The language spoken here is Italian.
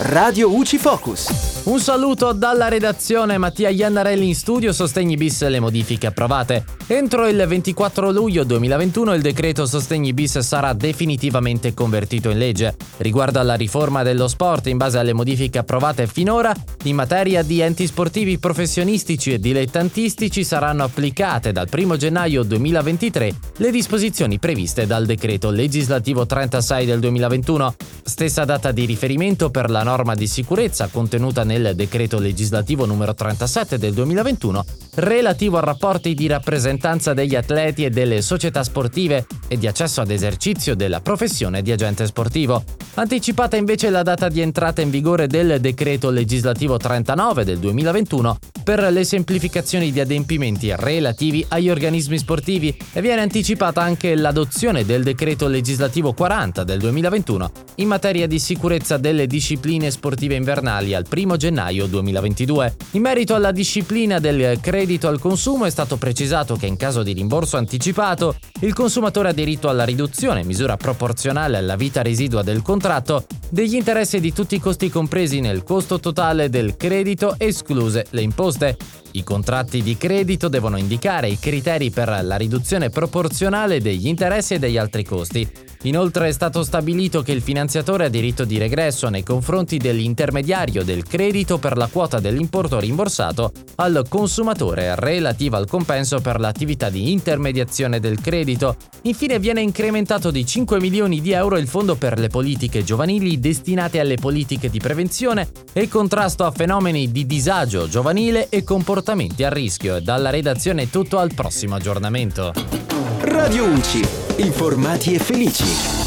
Radio UCI Focus. Un saluto dalla redazione Mattia Iannarelli in studio Sostegni bis le modifiche approvate. Entro il 24 luglio 2021 il decreto Sostegni bis sarà definitivamente convertito in legge. Riguardo alla riforma dello sport in base alle modifiche approvate finora, in materia di enti sportivi professionistici e dilettantistici saranno applicate dal 1 gennaio 2023 le disposizioni previste dal decreto legislativo 36 del 2021. Stessa data di riferimento per la norma di sicurezza contenuta nel decreto legislativo numero 37 del 2021 relativo a rapporti di rappresentanza degli atleti e delle società sportive e di accesso ad esercizio della professione di agente sportivo. Anticipata invece la data di entrata in vigore del decreto legislativo 39 del 2021 per le semplificazioni di adempimenti relativi agli organismi sportivi e viene anticipata anche l'adozione del decreto legislativo 40 del 2021 in materia di sicurezza delle discipline sportive invernali al 1 gennaio 2022. In merito alla disciplina del credito al consumo è stato precisato che in caso di rimborso anticipato il consumatore ha diritto alla riduzione, misura proporzionale alla vita residua del contratto, degli interessi di tutti i costi compresi nel costo totale del credito, escluse le imposte. I contratti di credito devono indicare i criteri per la riduzione proporzionale degli interessi e degli altri costi. Inoltre è stato stabilito che il finanziatore ha diritto di regresso nei confronti dell'intermediario del credito per la quota dell'importo rimborsato al consumatore relativa al compenso per l'attività di intermediazione del credito. Infine viene incrementato di 5 milioni di euro il fondo per le politiche giovanili destinate alle politiche di prevenzione e contrasto a fenomeni di disagio giovanile e comportamenti a rischio. Dalla redazione è tutto al prossimo aggiornamento. Radio UCI. Informati e felici.